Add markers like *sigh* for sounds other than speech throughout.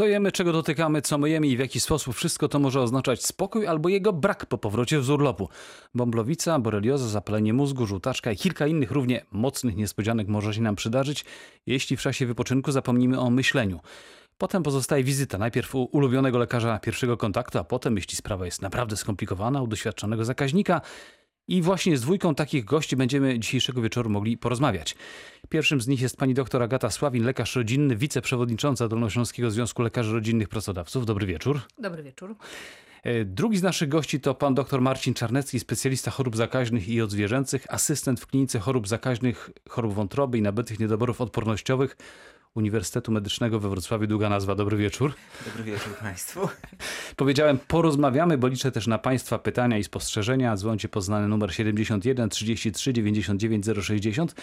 Co jemy, czego dotykamy, co myjemy i w jaki sposób wszystko to może oznaczać spokój albo jego brak po powrocie z urlopu. Bąblowica, borelioza, zapalenie mózgu, żółtaczka i kilka innych równie mocnych niespodzianek może się nam przydarzyć, jeśli w czasie wypoczynku zapomnimy o myśleniu. Potem pozostaje wizyta, najpierw u ulubionego lekarza pierwszego kontaktu, a potem, jeśli sprawa jest naprawdę skomplikowana, u doświadczonego zakaźnika. I właśnie z dwójką takich gości będziemy dzisiejszego wieczoru mogli porozmawiać. Pierwszym z nich jest pani doktor Agata Sławin, lekarz rodzinny, wiceprzewodnicząca Dolnośląskiego Związku Lekarzy Rodzinnych Pracodawców. Dobry wieczór. Dobry wieczór. E, Drugi z naszych gości to pan dr Marcin Czarnecki, specjalista chorób zakaźnych i odzwierzęcych, asystent w klinice chorób zakaźnych, chorób wątroby i nabytych niedoborów odpornościowych Uniwersytetu Medycznego we Wrocławiu. Długa nazwa. Dobry wieczór. Dobry wieczór Państwu. *laughs* Powiedziałem, porozmawiamy, bo liczę też na Państwa pytania i spostrzeżenia. Dzwońcie poznany numer 71 33 99 060.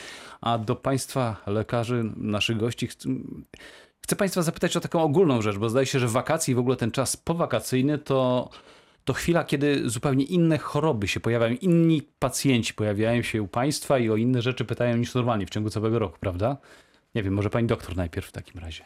A do Państwa lekarzy, naszych gości, chcę, Państwa zapytać o taką ogólną rzecz, bo zdaje się, że wakacje i w ogóle ten czas powakacyjny to, to chwila, kiedy zupełnie inne choroby się pojawiają, inni pacjenci pojawiają się u Państwa i o inne rzeczy pytają niż normalnie w ciągu całego roku, prawda? Nie wiem, może Pani doktor najpierw w takim razie.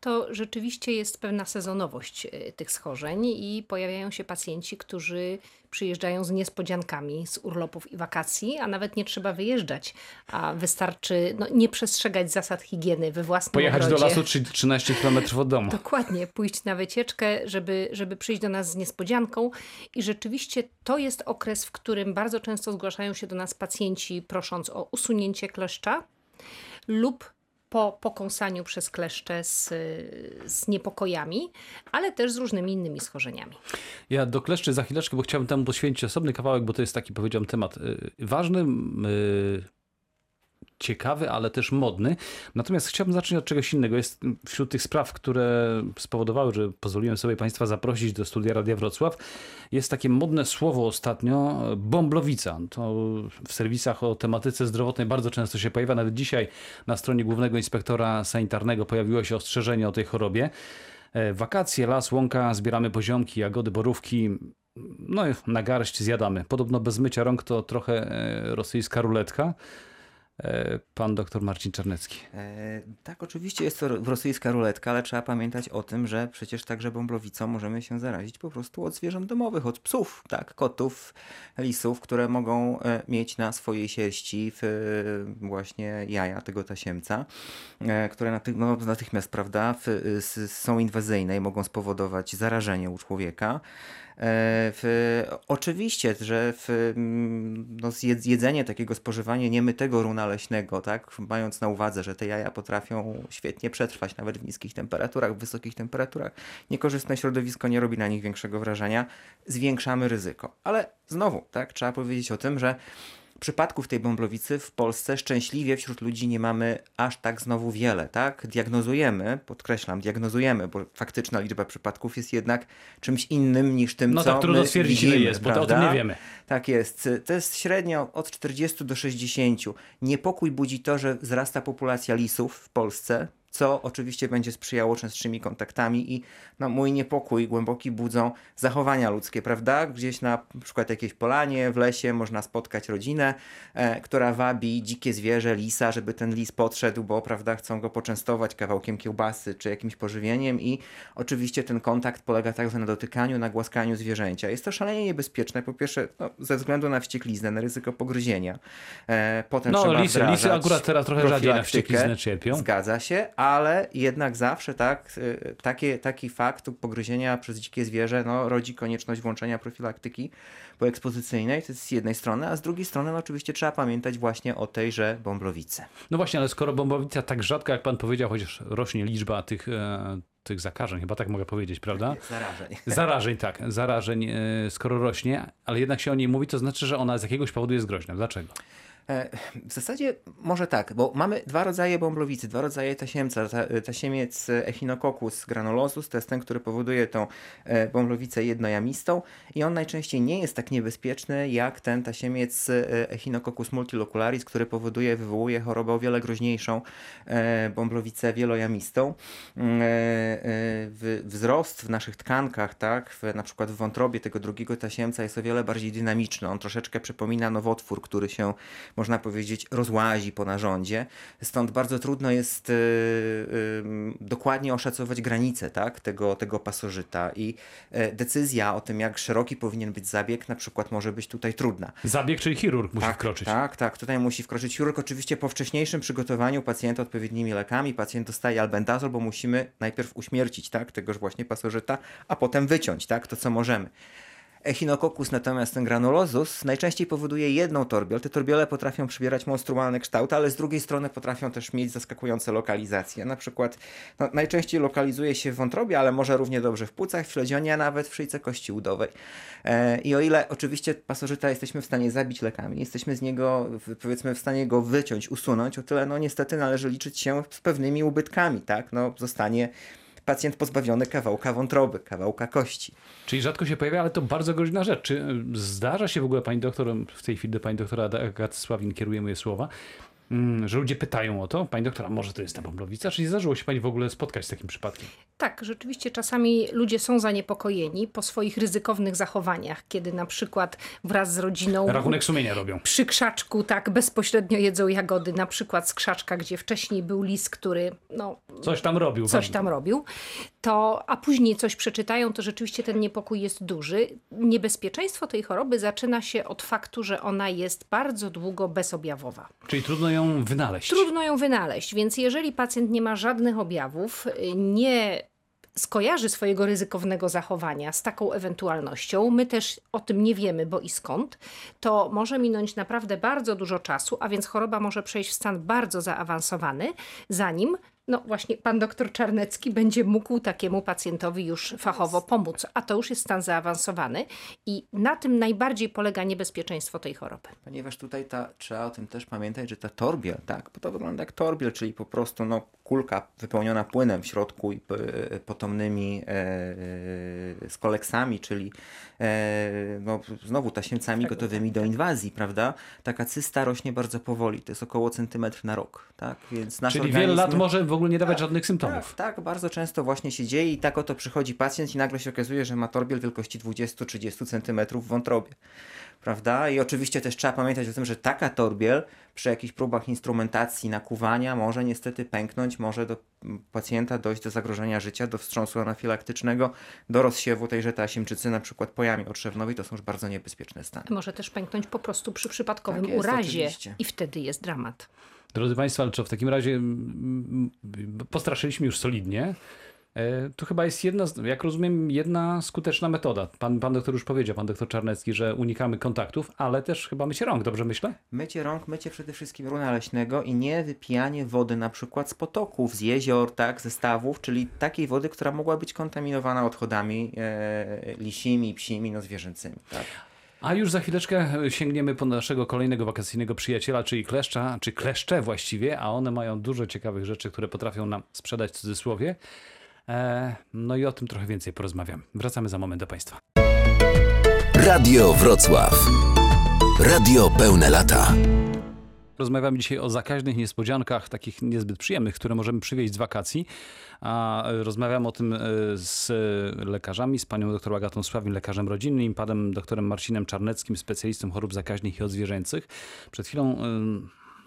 To rzeczywiście jest pewna sezonowość e, tych schorzeń i pojawiają się pacjenci, którzy przyjeżdżają z niespodziankami z urlopów i wakacji, a nawet nie trzeba wyjeżdżać, a wystarczy no, nie przestrzegać zasad higieny we własnym Pojechać ogrodzie. do lasu trzy- 13 km od domu. Dokładnie, pójść na wycieczkę, żeby, żeby przyjść do nas z niespodzianką. I rzeczywiście to jest okres, w którym bardzo często zgłaszają się do nas pacjenci prosząc o usunięcie kleszcza lub po pokąsaniu przez kleszcze z, z niepokojami, ale też z różnymi innymi schorzeniami. Ja do kleszczy za chwileczkę, bo chciałbym temu poświęcić osobny kawałek, bo to jest taki, powiedziałem, temat y, ważny, y, ciekawy, ale też modny. Natomiast chciałbym zacząć od czegoś innego. Jest wśród tych spraw, które spowodowały, że pozwoliłem sobie Państwa zaprosić do studia Radia Wrocław, jest takie modne słowo ostatnio, bąblowica. To w serwisach o tematyce zdrowotnej bardzo często się pojawia. Nawet dzisiaj na stronie Głównego Inspektora Sanitarnego pojawiło się ostrzeżenie o tej chorobie. E, Wakacje, las, łąka, zbieramy poziomki, jagody, borówki. No i na garść zjadamy. Podobno bez mycia rąk to trochę e, rosyjska ruletka. E, Pan doktor Marcin Czarnecki. E, tak, oczywiście jest to ro- rosyjska ruletka, ale trzeba pamiętać o tym, że przecież także bąblowicą możemy się zarazić po prostu od zwierząt domowych, od psów, tak, kotów, lisów, które mogą e, mieć na swojej sierści w, e, właśnie jaja tego tasiemca, e, które no, natychmiast, prawda, w, s- są inwazyjne i mogą spowodować zarażenie u człowieka. E, W, oczywiście, że w, mm, no, jedzenie takiego spożywanie niemytego runa leśnego, tak, mając na uwadze, że te jaja potrafią świetnie przetrwać nawet w niskich temperaturach, w wysokich temperaturach, niekorzystne środowisko nie robi na nich większego wrażenia, zwiększamy ryzyko. Ale znowu, tak, trzeba powiedzieć o tym, że przypadków tej bąblowicy w Polsce szczęśliwie wśród ludzi nie mamy aż tak znowu wiele, tak? Diagnozujemy, podkreślam, diagnozujemy, bo faktyczna liczba przypadków jest jednak czymś innym niż tym, No co tak, trudno stwierdzić, ile jest, bo to o tym nie wiemy. Tak jest. To jest średnio od 40 do 60. Niepokój budzi to, że wzrasta populacja lisów w Polsce, co oczywiście będzie sprzyjało częstszymi kontaktami i no, mój niepokój głęboki budzą zachowania ludzkie, prawda? Gdzieś na przykład jakiejś polanie, w lesie można spotkać rodzinę, e, która wabi dzikie zwierzę, lisa, żeby ten lis podszedł, bo prawda, chcą go poczęstować kawałkiem kiełbasy czy jakimś pożywieniem i oczywiście ten kontakt polega także na dotykaniu, na głaskaniu zwierzęcia. Jest to szalenie niebezpieczne, po pierwsze no, ze względu na wściekliznę, na ryzyko pogryzienia. E, potem No, trzeba lisy, lisy akurat teraz trochę rzadziej na wściekliznę cierpią. Zgadza się, ale jednak zawsze tak, y, takie, taki fakt pogryzienia przez dzikie zwierzę no, rodzi konieczność włączenia profilaktyki poekspozycyjnej, to jest z jednej strony, a z drugiej strony no, oczywiście trzeba pamiętać właśnie o tejże bąblowicy. No właśnie, ale skoro bąblowica tak rzadka, jak pan powiedział, chociaż rośnie liczba tych, e, tych zakażeń, chyba tak mogę powiedzieć, prawda? Zarażeń. *laughs* Zarażeń, tak. Zarażeń, e, skoro rośnie, ale jednak się o niej mówi, to znaczy, że ona z jakiegoś powodu jest groźna. Dlaczego? E, W zasadzie może tak, bo mamy dwa rodzaje bąblowicy, dwa rodzaje tasiemca. Ta, tasiemiec Echinococcus granulosus to jest ten, który powoduje tą e, bąblowicę jednojamistą i on najczęściej nie jest tak niebezpieczny jak ten tasiemiec e, Echinococcus multilocularis, który powoduje, wywołuje chorobę o wiele groźniejszą, e, bąblowicę wielojamistą. Mm, e, e, wzrost w naszych tkankach, tak, w, na przykład w wątrobie tego drugiego tasiemca jest o wiele bardziej dynamiczny. On troszeczkę przypomina nowotwór, który się, można powiedzieć, rozłazi po narządzie. Stąd bardzo trudno jest y, y, dokładnie oszacować granice tak, tego, tego pasożyta i e, decyzja o tym, jak szeroki powinien być zabieg, na przykład może być tutaj trudna. Zabieg, czyli chirurg musi tak, wkroczyć. Tak, tak, tutaj musi wkroczyć chirurg. Oczywiście po wcześniejszym przygotowaniu pacjenta odpowiednimi lekami, pacjent dostaje albendazol, bo musimy najpierw uśmiercić tak, tegoż właśnie pasożyta, a potem wyciąć tak, to, co możemy. Echinococcus natomiast ten granulosus najczęściej powoduje jedną torbiel. Te torbiele potrafią przybierać monstrualny kształt, ale z drugiej strony potrafią też mieć zaskakujące lokalizacje. Na przykład no, najczęściej lokalizuje się w wątrobie, ale może równie dobrze w płucach, w śledzionie, a nawet w szyjce kości udowej. E, I o ile oczywiście pasożyta jesteśmy w stanie zabić lekami, jesteśmy z niego powiedzmy w stanie go wyciąć, usunąć, o tyle no niestety należy liczyć się z pewnymi ubytkami, tak? No zostanie pacjent pozbawiony kawałka wątroby, kawałka kości. Czyli rzadko się pojawia, ale to bardzo groźna rzecz. Czy zdarza się w ogóle pani doktor, w tej chwili do pani doktora Agaty Sławin kieruję moje słowa, że ludzie pytają o to, pani doktora, może to jest ta bąblowica? Czy nie zdarzyło się pani w ogóle spotkać z takim przypadkiem? Tak, rzeczywiście czasami ludzie są zaniepokojeni po swoich ryzykownych zachowaniach, kiedy na przykład wraz z rodziną Rachunek sumienia robią. przy krzaczku tak bezpośrednio jedzą jagody, na przykład z krzaczka, gdzie wcześniej był lis, który no, Coś tam robił. coś tam robił, to, a później coś przeczytają, to rzeczywiście ten niepokój jest duży. Niebezpieczeństwo tej choroby zaczyna się od faktu, że ona jest bardzo długo bezobjawowa. Czyli trudno ją wynaleźć. Trudno ją wynaleźć, więc jeżeli pacjent nie ma żadnych objawów, nie skojarzy swojego ryzykownego zachowania z taką ewentualnością, my też o tym nie wiemy, bo i skąd, to może minąć naprawdę bardzo dużo czasu, a więc choroba może przejść w stan bardzo zaawansowany, zanim no właśnie pan doktor Czarnecki będzie mógł takiemu pacjentowi już fachowo pomóc, a to już jest stan zaawansowany i na tym najbardziej polega niebezpieczeństwo tej choroby. Ponieważ tutaj ta, trzeba o tym też pamiętać, że ta torbiel, tak, bo to wygląda jak torbiel, czyli po prostu no, kulka wypełniona płynem w środku i potomnymi e, e, z koleksami, czyli e, no, znowu tasiemcami gotowymi do inwazji, prawda? Taka cysta rośnie bardzo powoli, to jest około centymetr na rok, tak? Więc nasz Czyli wiele lat może w ogóle nie dawać Tak, żadnych symptomów. Tak, tak, bardzo często właśnie się dzieje i tak oto przychodzi pacjent i nagle się okazuje, że ma torbiel wielkości 20-30 cm w wątrobie. Prawda? I oczywiście też trzeba pamiętać o tym, że taka torbiel przy jakichś próbach instrumentacji, nakuwania może niestety pęknąć, może do mm, pacjenta dojść do zagrożenia życia, do wstrząsu anafilaktycznego, do rozsiewu tejże tasiemczycy, na przykład po jamie otrzewnowej. To są już bardzo niebezpieczne stany. Może też pęknąć po prostu przy przypadkowym Tak jest, urazie oczywiście. i wtedy jest dramat. Drodzy Państwo, ale co w takim razie mm, mm, postraszyliśmy już solidnie. E, Tu chyba jest jedna, jak rozumiem, jedna skuteczna metoda. Pan, pan doktor już powiedział, pan doktor Czarnecki, że unikamy kontaktów, ale też chyba mycie rąk, dobrze myślę? Mycie rąk, mycie przede wszystkim runa leśnego i nie wypijanie wody na przykład z potoków, z jezior, tak, ze stawów, czyli takiej wody, która mogła być kontaminowana odchodami e, lisimi, psimi, no zwierzęcymi. Tak. A już za chwileczkę sięgniemy po naszego kolejnego wakacyjnego przyjaciela, czyli kleszcza, czy kleszcze właściwie, a one mają dużo ciekawych rzeczy, które potrafią nam sprzedać w cudzysłowie. E, no i o tym trochę więcej porozmawiam. Wracamy za moment do Państwa. Radio Wrocław. Radio pełne lata. Rozmawiamy dzisiaj o zakaźnych niespodziankach, takich niezbyt przyjemnych, które możemy przywieźć z wakacji. A e, rozmawiam o tym e, z lekarzami, z panią doktor Agatą Sławin, lekarzem rodzinnym, panem doktorem Marcinem Czarneckim, specjalistą chorób zakaźnych i odzwierzęcych. Przed chwilą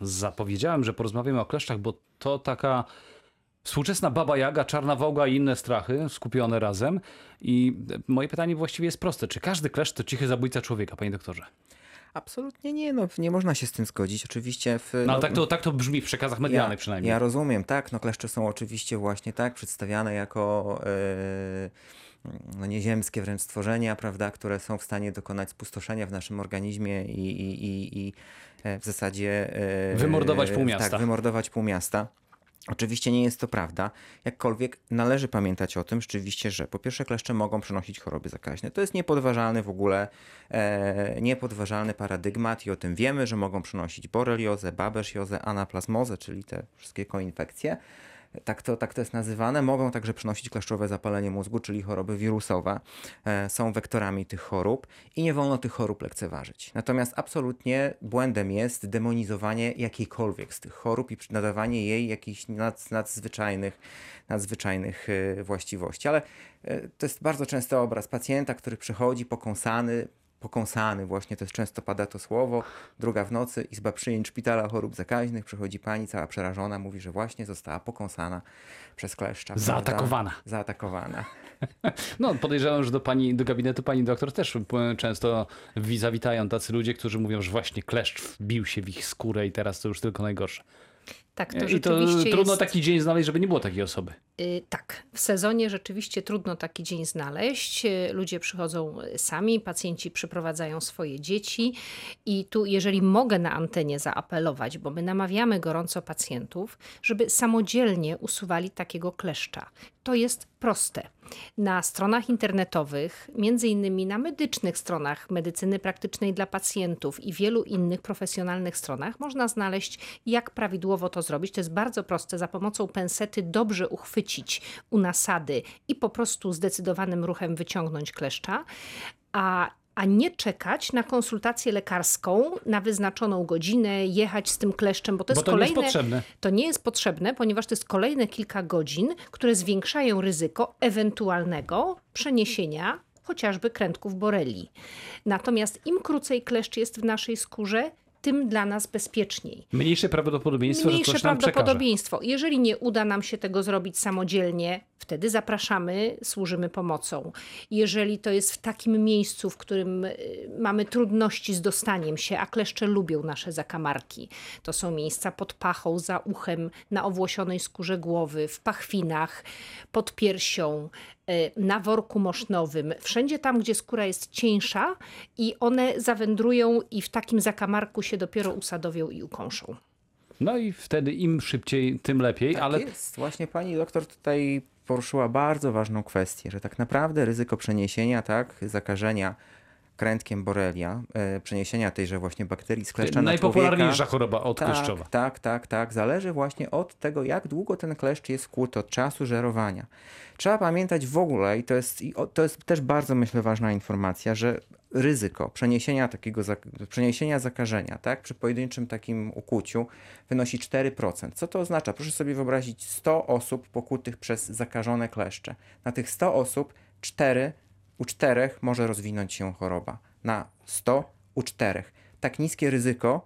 zapowiedziałem, że porozmawiamy o kleszczach, bo to taka współczesna baba jaga, czarna wołga i inne strachy skupione razem. I moje pytanie właściwie jest proste. Czy każdy kleszcz to cichy zabójca człowieka, panie doktorze? Absolutnie nie, no nie można się z tym zgodzić. Oczywiście w, No, ale tak, to, tak to brzmi w przekazach medialnych przynajmniej. Ja rozumiem, tak, no kleszcze są oczywiście właśnie tak przedstawiane jako e, no nieziemskie wręcz stworzenia, prawda, które są w stanie dokonać spustoszenia w naszym organizmie i, i, i, i e, w zasadzie... e, Wymordować pół miasta. Tak, wymordować pół miasta. Oczywiście nie jest to prawda, jakkolwiek należy pamiętać o tym rzeczywiście, że po pierwsze kleszcze mogą przenosić choroby zakaźne. To jest niepodważalny w ogóle, e, niepodważalny paradygmat i o tym wiemy, że mogą przenosić boreliozę, babesiozę, anaplazmozę, czyli te wszystkie koinfekcje. Tak to, tak to jest nazywane, mogą także przynosić kleszczowe zapalenie mózgu, czyli choroby wirusowe. E, Są wektorami tych chorób i nie wolno tych chorób lekceważyć. Natomiast absolutnie błędem jest demonizowanie jakiejkolwiek z tych chorób i nadawanie jej jakichś nad, nadzwyczajnych, nadzwyczajnych e, właściwości. Ale e, to jest bardzo często obraz pacjenta, który przychodzi pokąsany, pokąsany, właśnie też często pada to słowo, druga w nocy, izba przyjęć szpitala chorób zakaźnych, przychodzi pani cała przerażona, mówi, że właśnie została pokąsana przez kleszcza. prawda? Zaatakowana. Zaatakowana. *laughs* No, podejrzewam, że do pani, do gabinetu pani doktor też e, często wi- zawitają tacy ludzie, którzy mówią, że właśnie kleszcz wbił się w ich skórę i teraz to już tylko najgorsze. Tak, to I to rzeczywiście trudno jest... taki dzień znaleźć, żeby nie było takiej osoby. Y, Tak, w sezonie rzeczywiście trudno taki dzień znaleźć. Y, Ludzie przychodzą sami, pacjenci przyprowadzają swoje dzieci i tu, jeżeli mogę na antenie zaapelować, bo my namawiamy gorąco pacjentów, żeby samodzielnie usuwali takiego kleszcza. To jest proste. Na stronach internetowych, między innymi na medycznych stronach medycyny praktycznej dla pacjentów i wielu innych profesjonalnych stronach, można znaleźć, jak prawidłowo to zrobić. To jest bardzo proste. Za pomocą pensety dobrze uchwycić u nasady i po prostu zdecydowanym ruchem wyciągnąć kleszcza. A a nie czekać na konsultację lekarską na wyznaczoną godzinę, jechać z tym kleszczem, bo to Bo jest to nie jest kolejne. potrzebne. To nie jest potrzebne, ponieważ to jest kolejne kilka godzin, które zwiększają ryzyko ewentualnego przeniesienia chociażby krętków borelii. Natomiast im krócej kleszcz jest w naszej skórze, tym dla nas bezpieczniej. Mniejsze prawdopodobieństwo, Mniejsze że ktoś nam przekaże. prawdopodobieństwo. Jeżeli nie uda nam się tego zrobić samodzielnie, wtedy zapraszamy, służymy pomocą. Jeżeli to jest w takim miejscu, w którym y, mamy trudności z dostaniem się, a kleszcze lubią nasze zakamarki, to są miejsca pod pachą, za uchem, na owłosionej skórze głowy, w pachwinach, pod piersią, na worku mosznowym, wszędzie tam, gdzie skóra jest cieńsza i one zawędrują i w takim zakamarku się dopiero usadowią i ukąszą. No i wtedy im szybciej, tym lepiej, Tak ale jest. Właśnie pani doktor tutaj poruszyła bardzo ważną kwestię, że tak naprawdę ryzyko przeniesienia, tak, zakażenia krętkiem borelia, e, przeniesienia tejże właśnie bakterii z kleszcza na najpopularniejsza choroba odkleszczowa. Tak, tak, tak, tak. Zależy właśnie od tego, jak długo ten kleszcz jest kłuty, od czasu żerowania. Trzeba pamiętać w ogóle, i to jest, i to jest też bardzo, myślę, ważna informacja, że ryzyko przeniesienia takiego przeniesienia zakażenia, tak, przy pojedynczym takim ukłuciu wynosi 4%. Co to oznacza? Proszę sobie wyobrazić 100 osób pokutych przez zakażone kleszcze. Na tych 100 osób 4, u 4 może rozwinąć się choroba. Na 100 u 4. Tak niskie ryzyko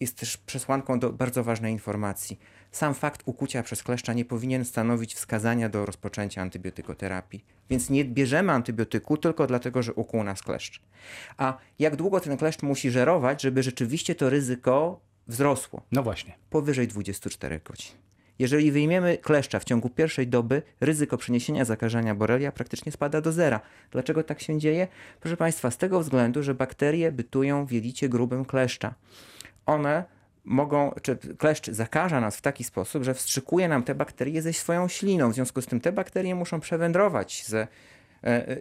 jest też przesłanką do bardzo ważnej informacji. Sam fakt ukucia przez kleszcza nie powinien stanowić wskazania do rozpoczęcia antybiotykoterapii. Więc nie bierzemy antybiotyku tylko dlatego, że ukuł nas kleszcz. A jak długo ten kleszcz musi żerować, żeby rzeczywiście to ryzyko wzrosło? No właśnie. Powyżej 24 godzin. Jeżeli wyjmiemy kleszcza w ciągu pierwszej doby, ryzyko przeniesienia zakażenia borelia praktycznie spada do zera. Dlaczego tak się dzieje? Proszę Państwa, z tego względu, że bakterie bytują w jelicie grubym kleszcza. One mogą, czy kleszcz zakaża nas w taki sposób, że wstrzykuje nam te bakterie ze swoją śliną. W związku z tym te bakterie muszą przewędrować ze,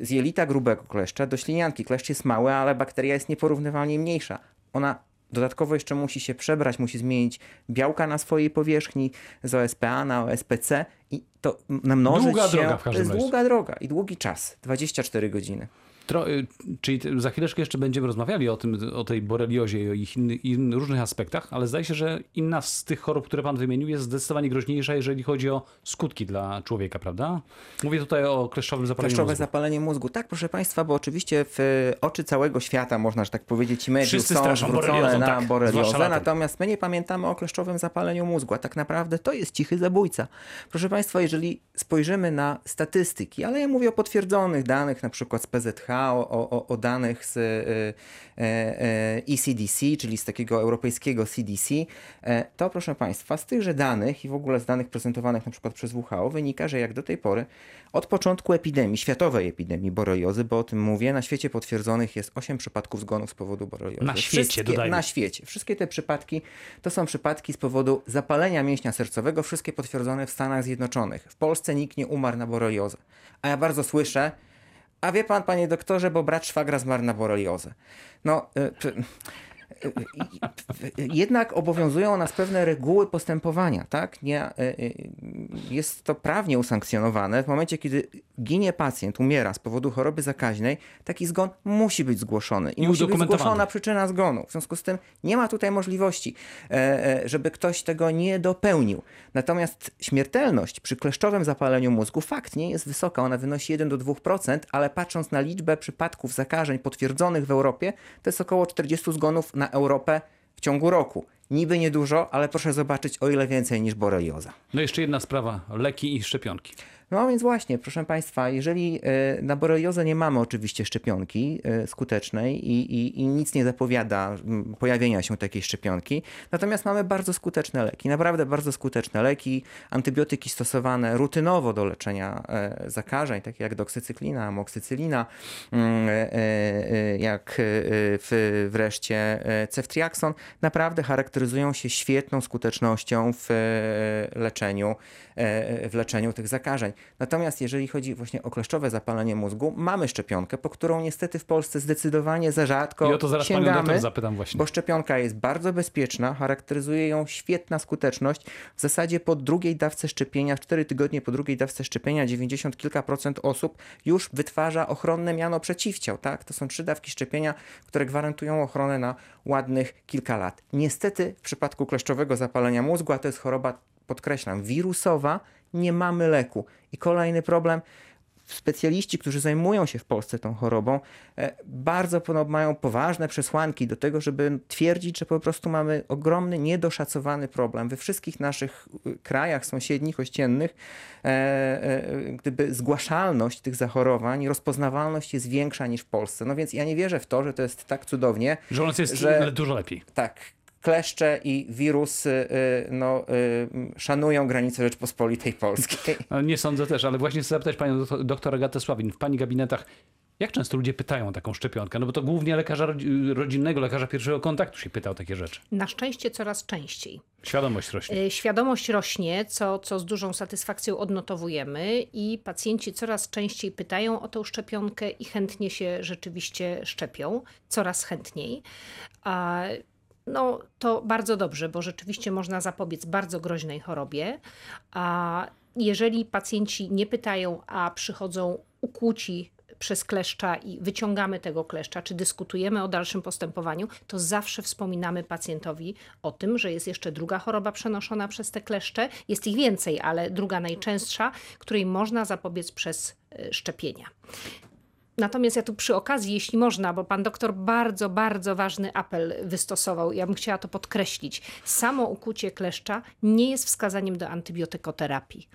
z jelita grubego kleszcza do ślinianki. Kleszcz jest mały, ale bakteria jest nieporównywalnie mniejsza. Ona dodatkowo jeszcze musi się przebrać, musi zmienić białka na swojej powierzchni z OSPA na OSPC i to namnożyć Długa się. droga w to każdym jest razie. długa droga i długi czas. 24 godziny. Tro, y, czyli za chwileczkę jeszcze będziemy rozmawiali o tym, o tej boreliozie i o ich in, różnych aspektach, ale zdaje się, że inna z tych chorób, które pan wymienił, jest zdecydowanie groźniejsza, jeżeli chodzi o skutki dla człowieka, prawda? Mówię tutaj o kleszczowym zapaleniu Kleszczowe mózgu. zapalenie mózgu. Tak, proszę Państwa, bo oczywiście w e, oczy całego świata, można że tak powiedzieć, i mediów Wszyscy są zwrócone na tak, boreliozę, natomiast my nie pamiętamy o kleszczowym zapaleniu mózgu, a tak naprawdę to jest cichy zabójca. Proszę Państwa, jeżeli spojrzymy na statystyki, ale ja mówię o potwierdzonych danych, na przykład z PZH, o, o, o danych z e, e, e, ECDC, czyli z takiego europejskiego CDC, e, to proszę Państwa, z tychże danych i w ogóle z danych prezentowanych na przykład przez WHO wynika, że jak do tej pory od początku epidemii, światowej epidemii boreliozy, bo o tym mówię, na świecie potwierdzonych jest 8 przypadków zgonów z powodu boreliozy. Na świecie, Wszystkie, dodajmy. Na świecie. Wszystkie te przypadki to są przypadki z powodu zapalenia mięśnia sercowego, wszystkie potwierdzone w Stanach Zjednoczonych. W Polsce nikt nie umarł na boreliozę. A ja bardzo słyszę, a wie pan, panie doktorze, bo brat szwagra zmarł na boreliozę. No, y, jednak obowiązują nas pewne reguły postępowania, tak? Nie, e, e, jest to prawnie usankcjonowane. W momencie, kiedy ginie pacjent, umiera z powodu choroby zakaźnej, taki zgon musi być zgłoszony i, I musi być zgłoszona przyczyna zgonu. W związku z tym nie ma tutaj możliwości, e, żeby ktoś tego nie dopełnił. Natomiast śmiertelność przy kleszczowym zapaleniu mózgu fakt nie jest wysoka, ona wynosi 1 do 2%, ale patrząc na liczbę przypadków zakażeń potwierdzonych w Europie, to jest około 40 zgonów na Europę w ciągu roku. Niby niedużo, ale proszę zobaczyć o ile więcej niż borelioza. No jeszcze jedna sprawa, leki i szczepionki. No więc właśnie, proszę Państwa, jeżeli e, na boreliozę nie mamy oczywiście szczepionki e, skutecznej i, i, i nic nie zapowiada pojawienia się takiej szczepionki, natomiast mamy bardzo skuteczne leki, naprawdę bardzo skuteczne leki, antybiotyki stosowane rutynowo do leczenia e, zakażeń, takie jak doksycyklina, amoksycylina, mm, jak wreszcie ceftriaxon, naprawdę charakteryzują się świetną skutecznością w leczeniu, w leczeniu tych zakażeń. Natomiast jeżeli chodzi właśnie o kleszczowe zapalenie mózgu, mamy szczepionkę, po którą niestety w Polsce zdecydowanie za rzadko I o to zaraz sięgamy, zapytam właśnie. bo szczepionka jest bardzo bezpieczna, charakteryzuje ją świetna skuteczność. W zasadzie po drugiej dawce szczepienia, 4 tygodnie po drugiej dawce szczepienia, 90 kilka procent osób już wytwarza ochronne miano przeciwciał. Tak? To są trzy dawki szczepienia, które gwarantują ochronę na ładnych kilka lat. Niestety w przypadku kleszczowego zapalenia mózgu, a to jest choroba, podkreślam, wirusowa, nie mamy leku. I kolejny problem, specjaliści, którzy zajmują się w Polsce tą chorobą, e, bardzo mają poważne przesłanki do tego, żeby twierdzić, że po prostu mamy ogromny, niedoszacowany problem. We wszystkich naszych y, krajach sąsiednich, ościennych, e, e, gdyby zgłaszalność tych zachorowań, rozpoznawalność jest większa niż w Polsce. No więc ja nie wierzę w to, że to jest tak cudownie, Że u nas jest że- dużo lepiej. tak, kleszcze i wirusy y, no, y, szanują granice Rzeczpospolitej Polskiej. *laughs* No, Nie sądzę też, ale właśnie chcę zapytać panią doktor- Agatę Sławin, w pani gabinetach, jak często ludzie pytają o taką szczepionkę? No bo to głównie lekarza rodzi- rodzinnego, lekarza pierwszego kontaktu się pyta o takie rzeczy. Na szczęście coraz częściej. Świadomość rośnie. Y, Świadomość rośnie, co, co z dużą satysfakcją odnotowujemy, i pacjenci coraz częściej pytają o tę szczepionkę i chętnie się rzeczywiście szczepią, coraz chętniej. A, no, to bardzo dobrze, bo rzeczywiście można zapobiec bardzo groźnej chorobie. A jeżeli pacjenci nie pytają, a przychodzą ukłuci przez kleszcza i wyciągamy tego kleszcza, czy dyskutujemy o dalszym postępowaniu, to zawsze wspominamy pacjentowi o tym, że jest jeszcze druga choroba przenoszona przez te kleszcze. Jest ich więcej, ale druga najczęstsza, której można zapobiec przez y, szczepienia. Natomiast ja tu przy okazji, jeśli można, bo pan doktor bardzo, bardzo ważny apel wystosował, ja bym chciała to podkreślić. Samo ukucie kleszcza nie jest wskazaniem do antybiotykoterapii.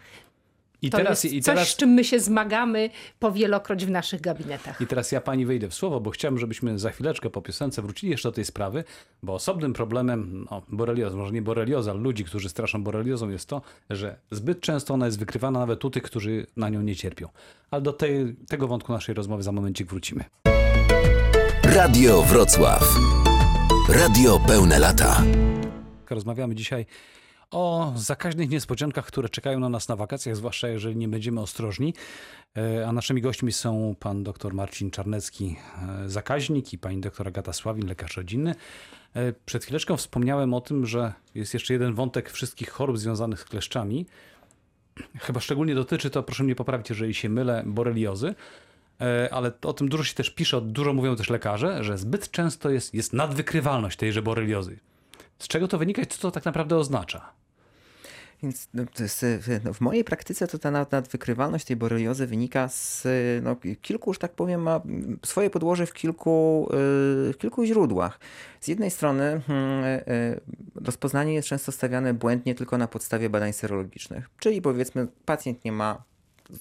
I To teraz, jest i coś, teraz, z czym my się zmagamy powielokroć w naszych gabinetach. I teraz ja pani wejdę w słowo, bo chciałem, żebyśmy za chwileczkę po piosence wrócili jeszcze do tej sprawy, bo osobnym problemem, no, borelioza, może nie borelioza, ale ludzi, którzy straszą boreliozą jest to, że zbyt często ona jest wykrywana nawet u tych, którzy na nią nie cierpią. Ale do tej, tego wątku naszej rozmowy za momencik wrócimy. Radio Wrocław. Radio pełne lata. Rozmawiamy dzisiaj o zakaźnych niespodziankach, które czekają na nas na wakacjach, zwłaszcza jeżeli nie będziemy ostrożni. E, A naszymi gośćmi są pan dr Marcin Czarnecki, e, zakaźnik i pani dr Agata Sławin, lekarz rodzinny. E, Przed chwileczką wspomniałem o tym, że jest jeszcze jeden wątek wszystkich chorób związanych z kleszczami. Chyba szczególnie dotyczy to, proszę mnie poprawić, jeżeli się mylę, boreliozy. Ale o tym dużo się też pisze, dużo mówią też lekarze, że zbyt często jest, jest nadwykrywalność tejże boreliozy. Z czego to wynika i co to tak naprawdę oznacza? Więc no, jest, e, no, w mojej praktyce to ta nad- nadwykrywalność tej boreliozy wynika z no, kilku, że tak powiem, ma swoje podłoże w kilku, e, w kilku źródłach. Z jednej strony hmm, e, rozpoznanie jest często stawiane błędnie tylko na podstawie badań serologicznych, czyli powiedzmy pacjent nie ma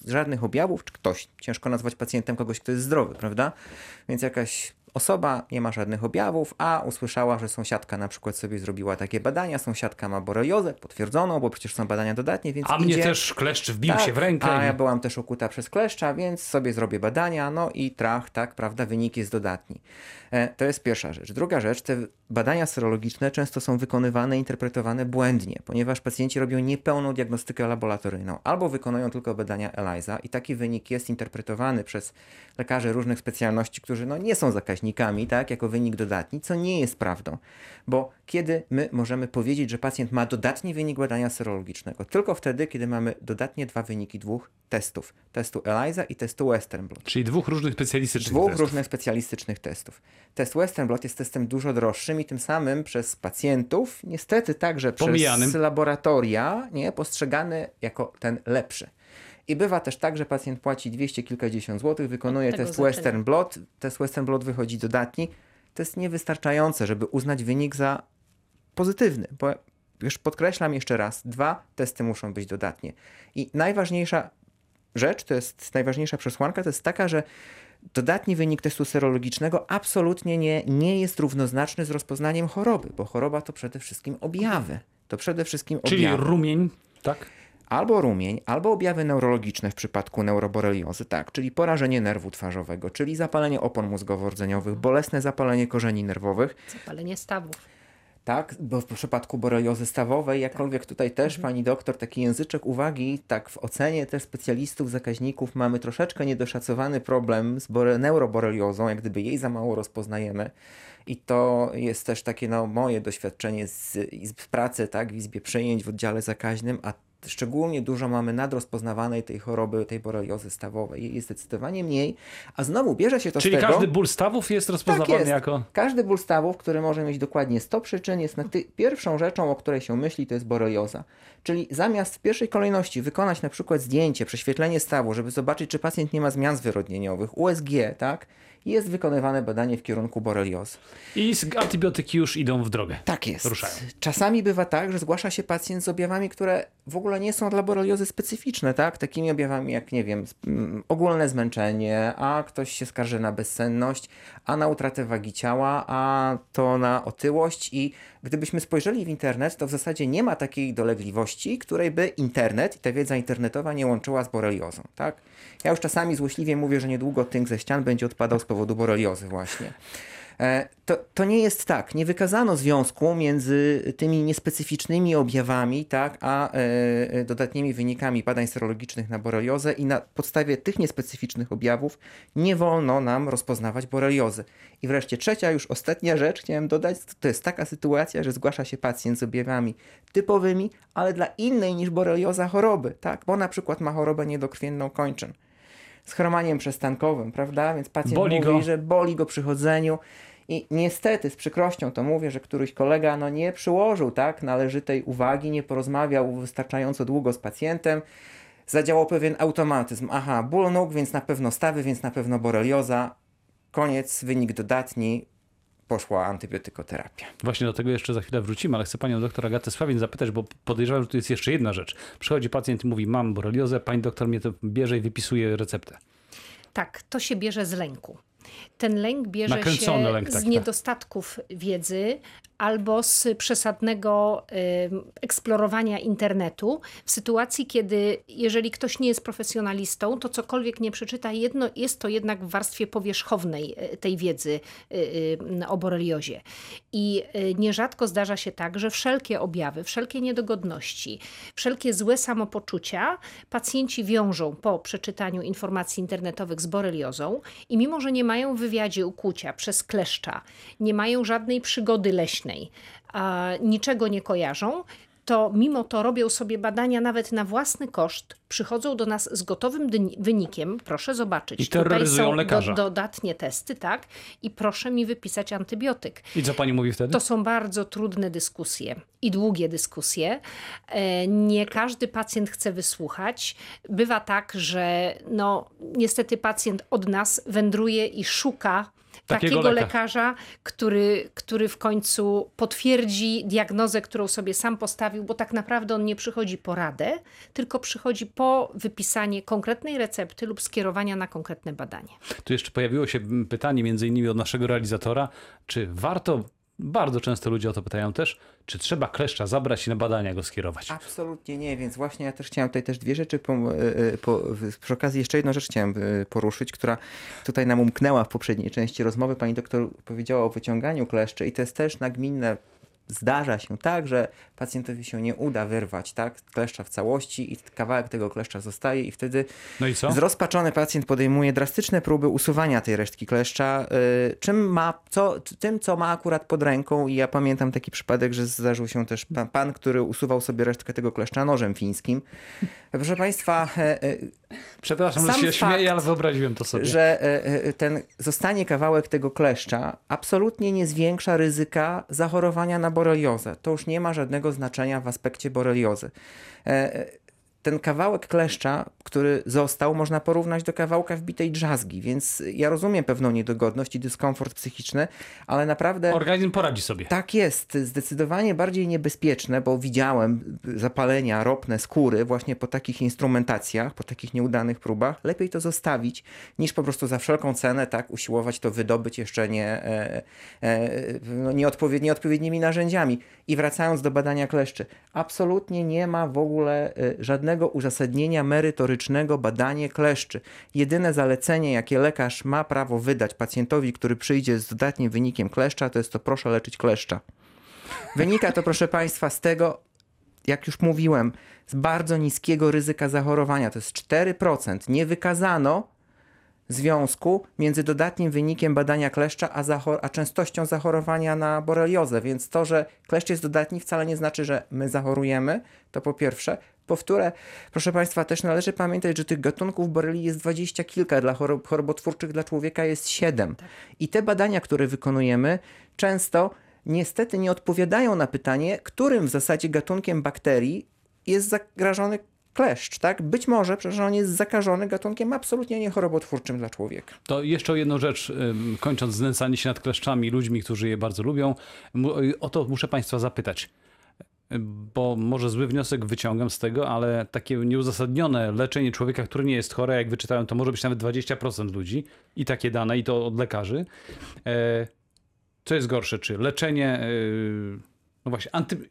żadnych objawów, czy ktoś, ciężko nazwać pacjentem kogoś, kto jest zdrowy, prawda? Więc jakaś osoba nie ma żadnych objawów, a usłyszała, że sąsiadka na przykład sobie zrobiła takie badania, sąsiadka ma boreliozę, potwierdzoną, bo przecież są badania dodatnie, więc A mnie idzie, też kleszcz wbił tak, się w rękę. A ja byłam też okuta przez kleszcza, więc sobie zrobię badania, no i trach, tak, prawda, wynik jest dodatni. E, To jest pierwsza rzecz. Druga rzecz, te badania serologiczne często są wykonywane, interpretowane błędnie, ponieważ pacjenci robią niepełną diagnostykę laboratoryjną, albo wykonują tylko badania ELISA i taki wynik jest interpretowany przez lekarzy różnych specjalności, którzy no, nie są zakaźnikami, wskaźnikami, tak, jako wynik dodatni, co nie jest prawdą. Bo kiedy my możemy powiedzieć, że pacjent ma dodatni wynik badania serologicznego? Tylko wtedy, kiedy mamy dodatnie dwa wyniki dwóch testów. Testu ELISA i testu Western blot. Czyli dwóch różnych specjalistycznych Dwóch testów. różnych specjalistycznych testów. Test Western blot jest testem dużo droższym i tym samym przez pacjentów, niestety także Pomijanym. przez laboratoria, nie, postrzegany jako ten lepszy. I bywa też tak, że pacjent płaci 200 kilkadziesiąt złotych, wykonuje test zaczyna. Western blot, test Western blot wychodzi dodatni. To jest niewystarczające, żeby uznać wynik za pozytywny, bo już podkreślam jeszcze raz, dwa testy muszą być dodatnie. I najważniejsza rzecz, to jest najważniejsza przesłanka, to jest taka, że dodatni wynik testu serologicznego absolutnie nie, nie jest równoznaczny z rozpoznaniem choroby, bo choroba to przede wszystkim objawy. To przede wszystkim Czyli objawy. rumień, tak? Albo rumień, albo objawy neurologiczne w przypadku neuroboreliozy, tak, czyli porażenie nerwu twarzowego, czyli zapalenie opon mózgowo-rdzeniowych, bolesne zapalenie korzeni nerwowych, Zapalenie stawów. tak, bo w przypadku boreliozy stawowej, jakkolwiek tutaj też pani doktor, taki języczek uwagi, tak w ocenie też specjalistów, zakaźników mamy troszeczkę niedoszacowany problem z bore- neuroboreliozą, jak gdyby jej za mało rozpoznajemy. I to jest też takie no, moje doświadczenie z, z pracy tak, w izbie przyjęć w oddziale zakaźnym, a szczególnie dużo mamy nadrozpoznawanej tej choroby, tej boreliozy stawowej. Jej jest zdecydowanie mniej, a znowu bierze się to Czyli z tego... każdy ból stawów jest Tak rozpoznawany jest. jako... Każdy ból stawów, który może mieć dokładnie 100 przyczyn, jest na ty- pierwszą rzeczą, o której się myśli, to jest borelioza. Czyli zamiast w pierwszej kolejności wykonać na przykład zdjęcie, prześwietlenie stawu, żeby zobaczyć, czy pacjent nie ma zmian zwyrodnieniowych, USG, tak, jest wykonywane badanie w kierunku boreliozy. I antybiotyki już idą w drogę. Tak jest. Ruszają. Czasami bywa tak, że zgłasza się pacjent z objawami, które w ogóle nie są dla boreliozy specyficzne, tak? Takimi objawami jak, nie wiem, ogólne zmęczenie, a ktoś się skarży na bezsenność, a na utratę wagi ciała, a to na otyłość i gdybyśmy spojrzeli w internet, to w zasadzie nie ma takiej dolegliwości, której by internet i ta wiedza internetowa nie łączyła z boreliozą, tak? Ja już czasami złośliwie mówię, że niedługo tynk ze ścian będzie odpadał z powodu boreliozy właśnie. E, To, to nie jest tak. Nie wykazano związku między tymi niespecyficznymi objawami, tak, a e, e, dodatnimi wynikami badań serologicznych na boreliozę i na podstawie tych niespecyficznych objawów nie wolno nam rozpoznawać boreliozy. I wreszcie trzecia, już ostatnia rzecz, chciałem dodać, to jest taka sytuacja, że zgłasza się pacjent z objawami typowymi, ale dla innej niż borelioza choroby, tak, bo na przykład ma chorobę niedokrwienną kończyn z chromaniem przestankowym, prawda? Więc pacjent Boli mówi, go. że boli go przy chodzeniu. I niestety, z przykrością to mówię, że któryś kolega no, nie przyłożył tak należytej uwagi, nie porozmawiał wystarczająco długo z pacjentem. Zadziałał pewien automatyzm. Aha, ból nóg, więc na pewno stawy, więc na pewno borelioza. Koniec, wynik dodatni. Poszła antybiotykoterapia. Właśnie do tego jeszcze za chwilę wrócimy, ale chcę panią doktor Agatę Sławin zapytać, bo podejrzewam, że tu jest jeszcze jedna rzecz. Przychodzi pacjent i mówi, mam boreliozę, pani doktor mnie to bierze i wypisuje receptę. Tak, to się bierze z lęku. Ten lęk bierze Nakręcony się lęk, tak, z tak. niedostatków wiedzy albo z przesadnego eksplorowania internetu w sytuacji, kiedy jeżeli ktoś nie jest profesjonalistą, to cokolwiek nie przeczyta, jedno, jest to jednak w warstwie powierzchownej y, tej wiedzy y, o boreliozie. I y, nierzadko zdarza się tak, że wszelkie objawy, wszelkie niedogodności, wszelkie złe samopoczucia pacjenci wiążą po przeczytaniu informacji internetowych z boreliozą i mimo, że nie mają w wywiadzie ukłucia przez kleszcza, nie mają żadnej przygody leśnej, a niczego nie kojarzą, to mimo to robią sobie badania nawet na własny koszt, przychodzą do nas z gotowym wynikiem. Proszę zobaczyć, I tutaj terroryzują są lekarza. dodatnie testy, tak? I proszę mi wypisać antybiotyk. I co pani mówi wtedy? To są bardzo trudne dyskusje i długie dyskusje. E, Nie każdy pacjent chce wysłuchać. Bywa tak, że no, niestety pacjent od nas wędruje i szuka Takiego takiego leka. lekarza, który, który w końcu potwierdzi diagnozę, którą sobie sam postawił, bo tak naprawdę on nie przychodzi po radę, tylko przychodzi po wypisanie konkretnej recepty lub skierowania na konkretne badanie. Tu jeszcze pojawiło się pytanie między innymi od naszego realizatora, czy warto, bardzo często ludzie o to pytają też, czy trzeba kleszcza zabrać i na badania go skierować? Absolutnie nie, więc właśnie ja też chciałem tutaj też dwie rzeczy, po, e, e, po, w- przy okazji jeszcze jedną rzecz chciałem e, poruszyć, która tutaj nam umknęła w poprzedniej części rozmowy. Pani doktor powiedziała o wyciąganiu kleszczy i to jest też nagminne zdarza się tak, że pacjentowi się nie uda wyrwać tak, kleszcza w całości i kawałek tego kleszcza zostaje i wtedy No i co? Zrozpaczony pacjent podejmuje drastyczne próby usuwania tej resztki kleszcza, y, czym ma, co, tym, co ma akurat pod ręką. I ja pamiętam taki przypadek, że zdarzył się też pan, pan który usuwał sobie resztkę tego kleszcza nożem fińskim. Proszę Państwa, e, Przepraszam, że się fakt, śmieję, ale wyobraziłem to sobie. że e, ten zostanie kawałek tego kleszcza absolutnie nie zwiększa ryzyka zachorowania na boreliozę. To już nie ma żadnego znaczenia w aspekcie boreliozy. E, e, Ten kawałek kleszcza, który został, można porównać do kawałka wbitej drzazgi, więc ja rozumiem pewną niedogodność i dyskomfort psychiczny, ale naprawdę... Organizm poradzi sobie. Tak jest, zdecydowanie bardziej niebezpieczne, bo widziałem zapalenia ropne skóry właśnie po takich instrumentacjach, po takich nieudanych próbach. Lepiej to zostawić, niż po prostu za wszelką cenę tak usiłować to wydobyć jeszcze nie, e, e, no, nieodpowiedni, nieodpowiednimi narzędziami. I wracając do badania kleszczy, absolutnie nie ma w ogóle e, żadnego uzasadnienia merytorycznego badanie kleszczy. Jedyne zalecenie, jakie lekarz ma prawo wydać pacjentowi, który przyjdzie z dodatnim wynikiem kleszcza, to jest to proszę leczyć kleszcza. Wynika to, proszę Państwa, z tego, jak już mówiłem, z bardzo niskiego ryzyka zachorowania. To jest 4%. Nie wykazano związku między dodatnim wynikiem badania kleszcza a, a częstością zachorowania na boreliozę. Więc to, że kleszcz jest dodatni, wcale nie znaczy, że my zachorujemy. To po pierwsze. Po wtóre, proszę Państwa, też należy pamiętać, że tych gatunków borelii jest dwadzieścia kilka, dla chorob, chorobotwórczych dla człowieka jest siedem. I te badania, które wykonujemy, często niestety nie odpowiadają na pytanie, którym w zasadzie gatunkiem bakterii jest zagrożony kleszcz, tak? Być może, przecież on jest zakażony gatunkiem absolutnie niechorobotwórczym dla człowieka. To jeszcze jedną rzecz, kończąc znęcanie się nad kleszczami ludźmi, którzy je bardzo lubią. Mu- O to muszę Państwa zapytać. Bo może zły wniosek wyciągam z tego, ale takie nieuzasadnione leczenie człowieka, który nie jest chory, jak wyczytałem, to może być nawet 20% ludzi i takie dane, i to od lekarzy. E, Co jest gorsze, czy leczenie, e, no właśnie, anty...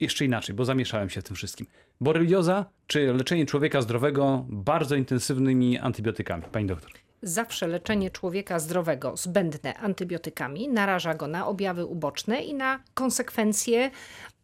jeszcze inaczej, bo zamieszałem się w tym wszystkim. Borelioza, czy leczenie człowieka zdrowego bardzo intensywnymi antybiotykami? Pani doktor. Zawsze leczenie człowieka zdrowego zbędne antybiotykami naraża go na objawy uboczne i na konsekwencje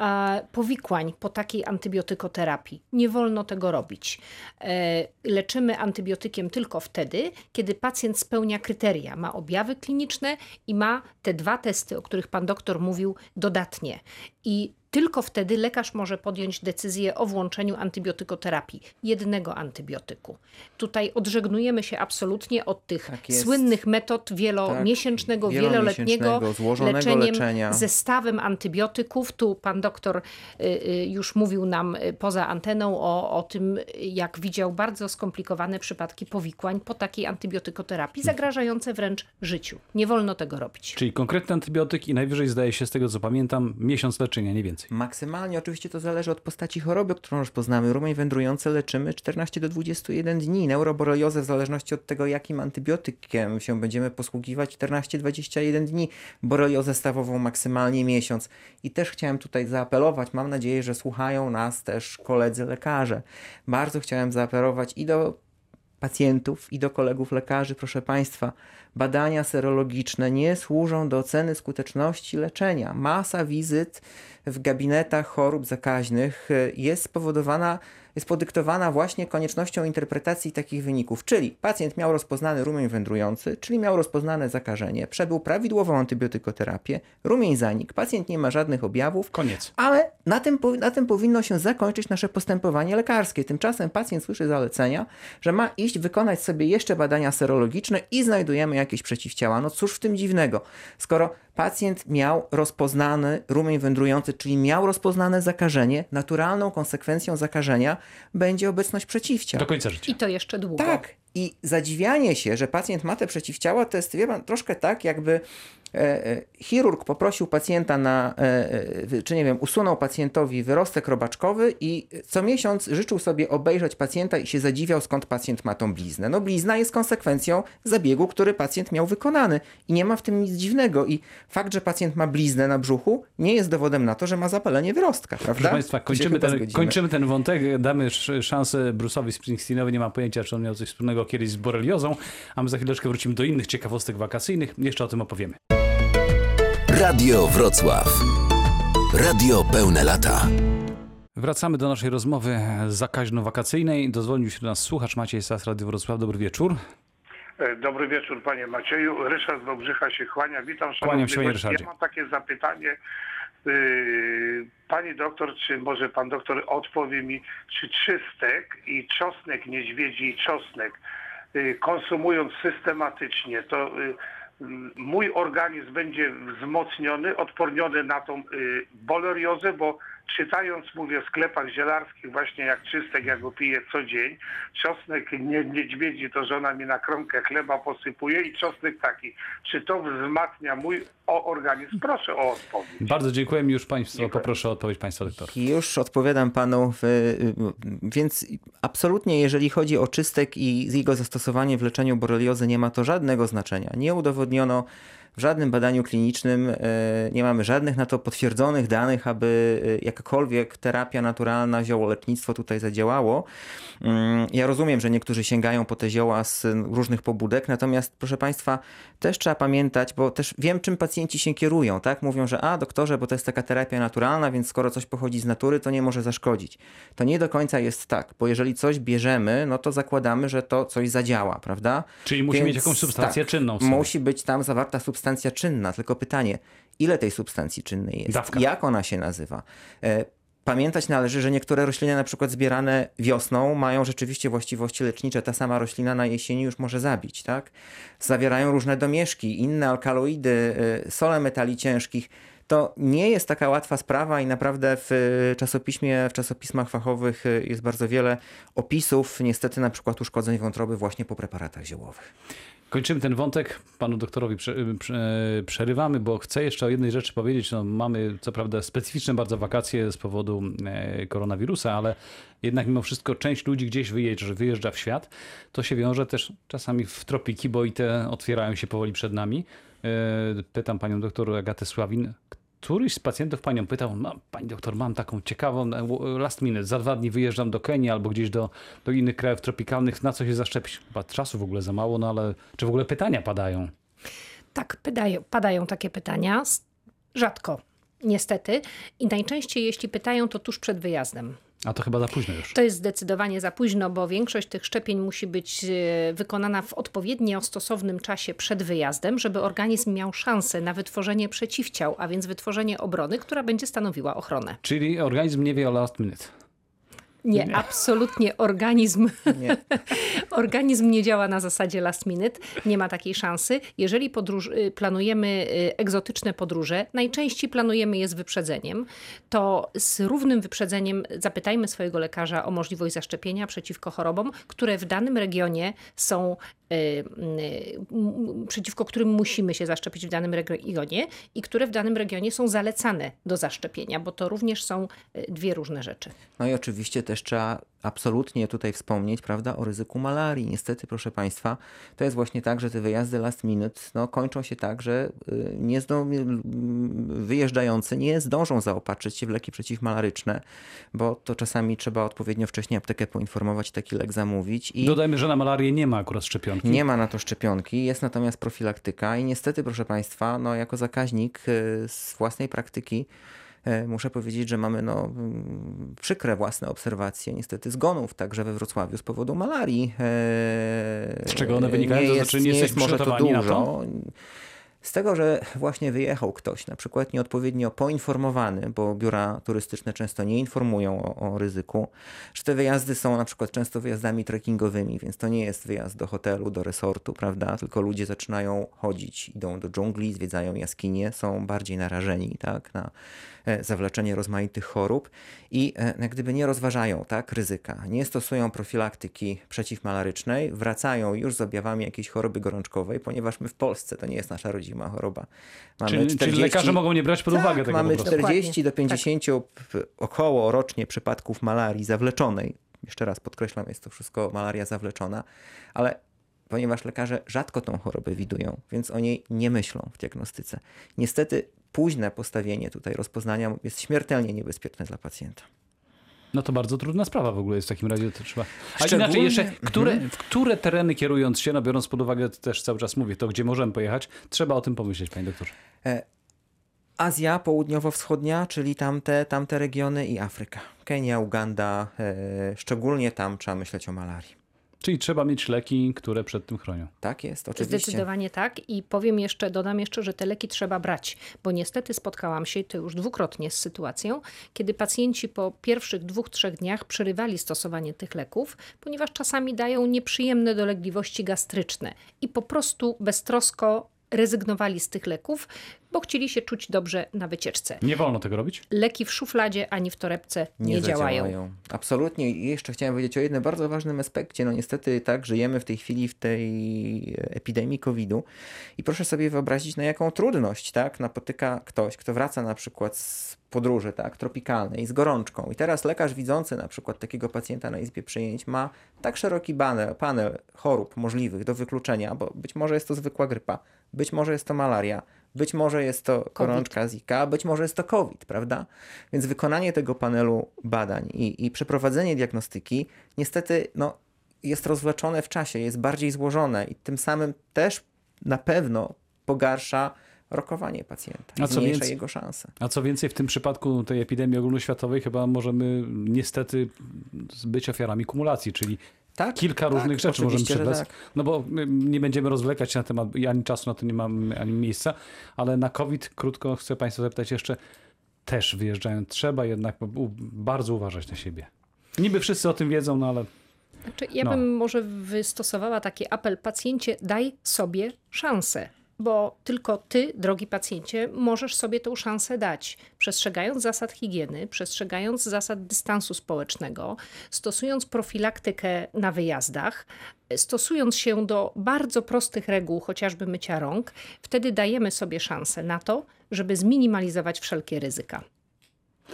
e, powikłań po takiej antybiotykoterapii. Nie wolno tego robić. E, leczymy antybiotykiem tylko wtedy, kiedy pacjent spełnia kryteria, ma objawy kliniczne i ma te dwa testy, o których pan doktor mówił, dodatnie. I tylko wtedy lekarz może podjąć decyzję o włączeniu antybiotykoterapii, jednego antybiotyku. Tutaj odżegnujemy się absolutnie od tych Tak słynnych metod wielomiesięcznego, Tak, wieloletniego złożonego leczeniem leczenia. zestawem antybiotyków. Tu pan doktor y, y, już mówił nam y, poza anteną o, o tym, jak widział bardzo skomplikowane przypadki powikłań po takiej antybiotykoterapii, zagrażające wręcz życiu. Nie wolno tego robić. Czyli konkretny antybiotyk i najwyżej zdaje się z tego co pamiętam miesiąc leczenia, nie więcej. Maksymalnie oczywiście to zależy od postaci choroby, którą rozpoznamy. Rumień wędrujący leczymy 14 do 21 dni. Neuroboriozę w zależności od tego, jakim antybiotykiem się będziemy posługiwać 14-21 dni. Boreliozę stawową maksymalnie miesiąc. I też chciałem tutaj zaapelować, mam nadzieję, że słuchają nas też koledzy lekarze. Bardzo chciałem zaapelować i do pacjentów i do kolegów lekarzy, proszę Państwa, badania serologiczne nie służą do oceny skuteczności leczenia. Masa wizyt w gabinetach chorób zakaźnych y, jest spowodowana, jest podyktowana właśnie koniecznością interpretacji takich wyników. Czyli pacjent miał rozpoznany rumień wędrujący, czyli miał rozpoznane zakażenie, przebył prawidłową antybiotykoterapię, rumień zanikł, pacjent nie ma żadnych objawów, Koniec. ale na tym, na tym powinno się zakończyć nasze postępowanie lekarskie. Tymczasem pacjent słyszy zalecenia, że ma iść wykonać sobie jeszcze badania serologiczne i znajdujemy jakieś przeciwciała. No cóż w tym dziwnego, skoro pacjent miał rozpoznany rumień wędrujący, czyli miał rozpoznane zakażenie, naturalną konsekwencją zakażenia będzie obecność przeciwciał. Do końca życia. I to jeszcze długo. Tak. I zadziwianie się, że pacjent ma te przeciwciała, to jest wie pan, troszkę tak, jakby chirurg poprosił pacjenta na, e, e, czy nie wiem, usunął pacjentowi wyrostek robaczkowy i co miesiąc życzył sobie obejrzeć pacjenta i się zadziwiał, skąd pacjent ma tą bliznę. No blizna jest konsekwencją zabiegu, który pacjent miał wykonany i nie ma w tym nic dziwnego. I fakt, że pacjent ma bliznę na brzuchu, nie jest dowodem na to, że ma zapalenie wyrostka, prawda? Proszę Państwa, kończymy ten, zgodzimy. kończymy ten wątek, damy sz- szansę Bruce'owi Springsteenowi, nie ma pojęcia, czy on miał coś wspólnego kiedyś z boreliozą, a my za chwileczkę wrócimy do innych ciekawostek wakacyjnych, jeszcze o tym opowiemy. Radio Wrocław. Radio pełne lata. Wracamy do naszej rozmowy zakaźno-wakacyjnej. Dozwolił się do nas słuchacz Maciej Sas, Radio Wrocław. Dobry wieczór. E, Dobry wieczór panie Macieju. Ryszard z Wałbrzycha się kłania. Witam Kłaniam się, panie. Ryszardzie. Ja mam takie zapytanie. Yy, Pani doktor, czy może pan doktor odpowie mi, czy czystek i czosnek niedźwiedzi i czosnek yy, konsumując systematycznie, to mój organizm będzie wzmocniony, odporniony na tą yy, boleriozę, bo czytając, mówię, w sklepach zielarskich właśnie jak czystek, ja go piję co dzień, czosnek nie, niedźwiedzi to żona mi na kromkę chleba posypuje i czosnek taki. Czy to wzmacnia mój organizm? Proszę o odpowiedź. Bardzo dziękuję. Już Państwo poproszę o odpowiedź Państwa doktora. Już odpowiadam panu, w, więc absolutnie jeżeli chodzi o czystek i jego zastosowanie w leczeniu boreliozy nie ma to żadnego znaczenia. Nie udowodniono w żadnym badaniu klinicznym, e, nie mamy żadnych na to potwierdzonych danych, aby e, jakakolwiek terapia naturalna, ziołolecznictwo tutaj zadziałało. Mm, Ja rozumiem, że niektórzy sięgają po te zioła z różnych pobudek, natomiast proszę Państwa, też trzeba pamiętać, bo też wiem, czym pacjenci się kierują, tak? Mówią, że a doktorze, bo to jest taka terapia naturalna, więc skoro coś pochodzi z natury, to nie może zaszkodzić. To nie do końca jest tak, bo jeżeli coś bierzemy, no to zakładamy, że to coś zadziała, prawda? Czyli musi mieć jakąś substancję czynną w sobie. Musi być tam zawarta substancja czynna, tylko pytanie, ile tej substancji czynnej jest? Dawka. Jak ona się nazywa? E, Pamiętać należy, że niektóre rośliny, na przykład zbierane wiosną, mają rzeczywiście właściwości lecznicze. Ta sama roślina na jesieni już może zabić, tak? Zawierają różne domieszki, inne alkaloidy, y, sole metali ciężkich. To nie jest taka łatwa sprawa i naprawdę w y, czasopiśmie, w czasopismach fachowych jest bardzo wiele opisów, niestety na przykład uszkodzeń wątroby właśnie po preparatach ziołowych. Kończymy ten wątek. Panu doktorowi prze, prze, przerywamy, bo chcę jeszcze o jednej rzeczy powiedzieć. No, mamy co prawda specyficzne bardzo wakacje z powodu e, koronawirusa, ale jednak mimo wszystko część ludzi gdzieś wyjeżdża, wyjeżdża w świat. To się wiąże też czasami w tropiki, bo i te otwierają się powoli przed nami. E, pytam panią doktor Agatę Sławin. Któryś z pacjentów panią pytał, pani doktor, mam taką ciekawą e, last minute, za dwa dni wyjeżdżam do Kenii albo gdzieś do, do innych krajów tropikalnych, na co się zaszczepić? Chyba czasu w ogóle za mało, no ale czy w ogóle pytania padają? Tak, padają, padają takie pytania. Rzadko, niestety. I najczęściej, jeśli pytają, to tuż przed wyjazdem. A to chyba za późno już. To jest zdecydowanie za późno, bo większość tych szczepień musi być e, wykonana w odpowiednio stosownym czasie przed wyjazdem, żeby organizm miał szansę na wytworzenie przeciwciał, a więc wytworzenie obrony, która będzie stanowiła ochronę. Czyli organizm nie wie o last minute. Nie, absolutnie organizm, Nie. *laughs* organizm nie działa na zasadzie last minute, nie ma takiej szansy. Jeżeli podróż, y, planujemy y, egzotyczne podróże, najczęściej planujemy je z wyprzedzeniem, to z równym wyprzedzeniem zapytajmy swojego lekarza o możliwość zaszczepienia przeciwko chorobom, które w danym regionie są y, przeciwko którym musimy się zaszczepić w danym regionie i które w danym regionie są zalecane do zaszczepienia, bo to również są dwie różne rzeczy. No i oczywiście też trzeba absolutnie tutaj wspomnieć, prawda, o ryzyku malarii. Niestety, proszę Państwa, to jest właśnie tak, że te wyjazdy last minute no, kończą się tak, że y, nie zdą, y, wyjeżdżający nie zdążą zaopatrzyć się w leki przeciwmalaryczne, bo to czasami trzeba odpowiednio wcześnie aptekę poinformować, taki lek zamówić. I Dodajmy, że na malarię nie ma akurat szczepionki. nie ma na to szczepionki, jest natomiast profilaktyka i niestety, proszę Państwa, no jako zakaźnik y, z własnej praktyki muszę powiedzieć, że mamy no, mm, przykre własne obserwacje niestety zgonów także we Wrocławiu z powodu malarii. E, Z czego one wynikają? Nie To jest, znaczy nie nie jest może to dużo. Z tego, że właśnie wyjechał ktoś, na przykład nieodpowiednio poinformowany, bo biura turystyczne często nie informują o, o ryzyku, że te wyjazdy są na przykład często wyjazdami trekkingowymi, więc to nie jest wyjazd do hotelu, do resortu, prawda? Tylko ludzie zaczynają chodzić, idą do dżungli, zwiedzają jaskinie, są bardziej narażeni tak, na e, zawleczenie rozmaitych chorób i e, jak gdyby nie rozważają tak, ryzyka, nie stosują profilaktyki przeciwmalarycznej, wracają już z objawami jakiejś choroby gorączkowej, ponieważ my w Polsce to nie jest nasza rodzima choroba. Mamy Czyli, czyli lekarze mogą nie brać pod tak, uwagę tego mamy po prostu. 40 do Dokładnie. 50 p- około rocznie przypadków malarii zawleczonej. Jeszcze raz podkreślam, jest to wszystko malaria zawleczona, ale ponieważ lekarze rzadko tą chorobę widują, więc o niej nie myślą w diagnostyce. Niestety późne postawienie tutaj rozpoznania jest śmiertelnie niebezpieczne dla pacjenta. No to bardzo trudna sprawa w ogóle jest w takim razie. To trzeba... A Szczególnie- inaczej jeszcze, które, w które tereny kierując się, no biorąc pod uwagę, też cały czas mówię, to gdzie możemy pojechać, trzeba o tym pomyśleć, panie doktorze. Azja Południowo-Wschodnia, czyli tamte, tamte regiony i Afryka. Kenia, Uganda, e, szczególnie tam trzeba myśleć o malarii. Czyli trzeba mieć leki, które przed tym chronią. Tak jest, oczywiście. Zdecydowanie tak i powiem jeszcze, dodam jeszcze, że te leki trzeba brać, bo niestety spotkałam się to już dwukrotnie z sytuacją, kiedy pacjenci po pierwszych dwóch, trzech dniach przerywali stosowanie tych leków, ponieważ czasami dają nieprzyjemne dolegliwości gastryczne i po prostu beztrosko rezygnowali z tych leków, bo chcieli się czuć dobrze na wycieczce. Nie wolno tego robić? Leki w szufladzie ani w torebce nie, działają. Absolutnie. I jeszcze chciałem powiedzieć o jednym bardzo ważnym aspekcie. No niestety tak, żyjemy w tej chwili w tej epidemii COVID-u i proszę sobie wyobrazić, na jaką trudność tak, napotyka ktoś, kto wraca na przykład z podróży tak, tropikalnej, z gorączką. I teraz lekarz widzący na przykład takiego pacjenta na izbie przyjęć ma tak szeroki panel, panel chorób możliwych do wykluczenia, bo być może jest to zwykła grypa, być może jest to malaria, być może jest to gorączka Zika, być może jest to COVID, prawda? Więc wykonanie tego panelu badań i, i przeprowadzenie diagnostyki niestety no, jest rozwleczone w czasie, jest bardziej złożone i tym samym też na pewno pogarsza rokowanie pacjenta, A co więcej- jego szanse. A co więcej, w tym przypadku tej epidemii ogólnoświatowej chyba możemy niestety być ofiarami kumulacji, czyli Tak, kilka tak, różnych rzeczy możemy przebrać. tak. No bo my nie będziemy rozwlekać się na temat, i ani czasu na to nie mamy, ani miejsca, ale na COVID, krótko chcę Państwa zapytać jeszcze, też wyjeżdżając, trzeba jednak bardzo uważać na siebie. Niby wszyscy o tym wiedzą, no ale Znaczy, ja No. bym może wystosowała taki apel pacjencie, daj sobie szansę. Bo tylko ty, drogi pacjencie, możesz sobie tą szansę dać. Przestrzegając zasad higieny, przestrzegając zasad dystansu społecznego, stosując profilaktykę na wyjazdach, stosując się do bardzo prostych reguł, chociażby mycia rąk, wtedy dajemy sobie szansę na to, żeby zminimalizować wszelkie ryzyka.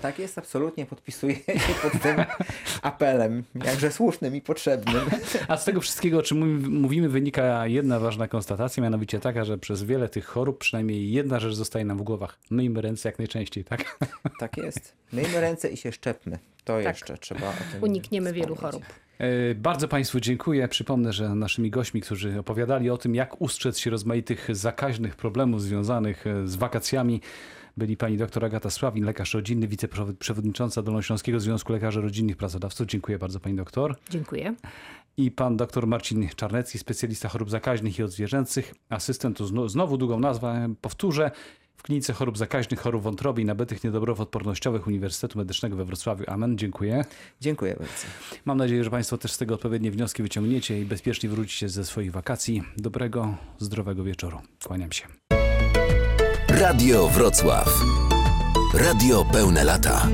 Tak jest, absolutnie podpisuję się pod tym *laughs* apelem, jakże słusznym i potrzebnym. A z tego wszystkiego, o czym mówi- mówimy, wynika jedna ważna konstatacja, mianowicie taka, że przez wiele tych chorób przynajmniej jedna rzecz zostaje nam w głowach. Myjmy ręce jak najczęściej, tak? *laughs* Tak jest. Myjmy ręce i się szczepmy. To Tak. jeszcze trzeba o tym *laughs* Unikniemy wielu wspomnieć. chorób. E, Bardzo Państwu dziękuję. Przypomnę, że naszymi gośćmi, którzy opowiadali o tym, jak ustrzec się rozmaitych zakaźnych problemów związanych e, z wakacjami, byli pani dr Agata Sławin, lekarz rodzinny, wiceprzewodnicząca Dolnośląskiego Związku Lekarzy Rodzinnych Pracodawców. Dziękuję bardzo pani doktor. Dziękuję. I pan dr Marcin Czarnecki, specjalista chorób zakaźnych i odzwierzęcych, asystent, znowu długą nazwę powtórzę, w Klinice Chorób Zakaźnych, Chorób Wątroby i Nabytych Niedoborów Odpornościowych Uniwersytetu Medycznego we Wrocławiu. Amen. Dziękuję. Dziękuję bardzo. Mam nadzieję, że Państwo też z tego odpowiednie wnioski wyciągniecie i bezpiecznie wrócicie ze swoich wakacji. Dobrego, zdrowego wieczoru. Kłaniam się. Radio Wrocław. Radio pełne lata.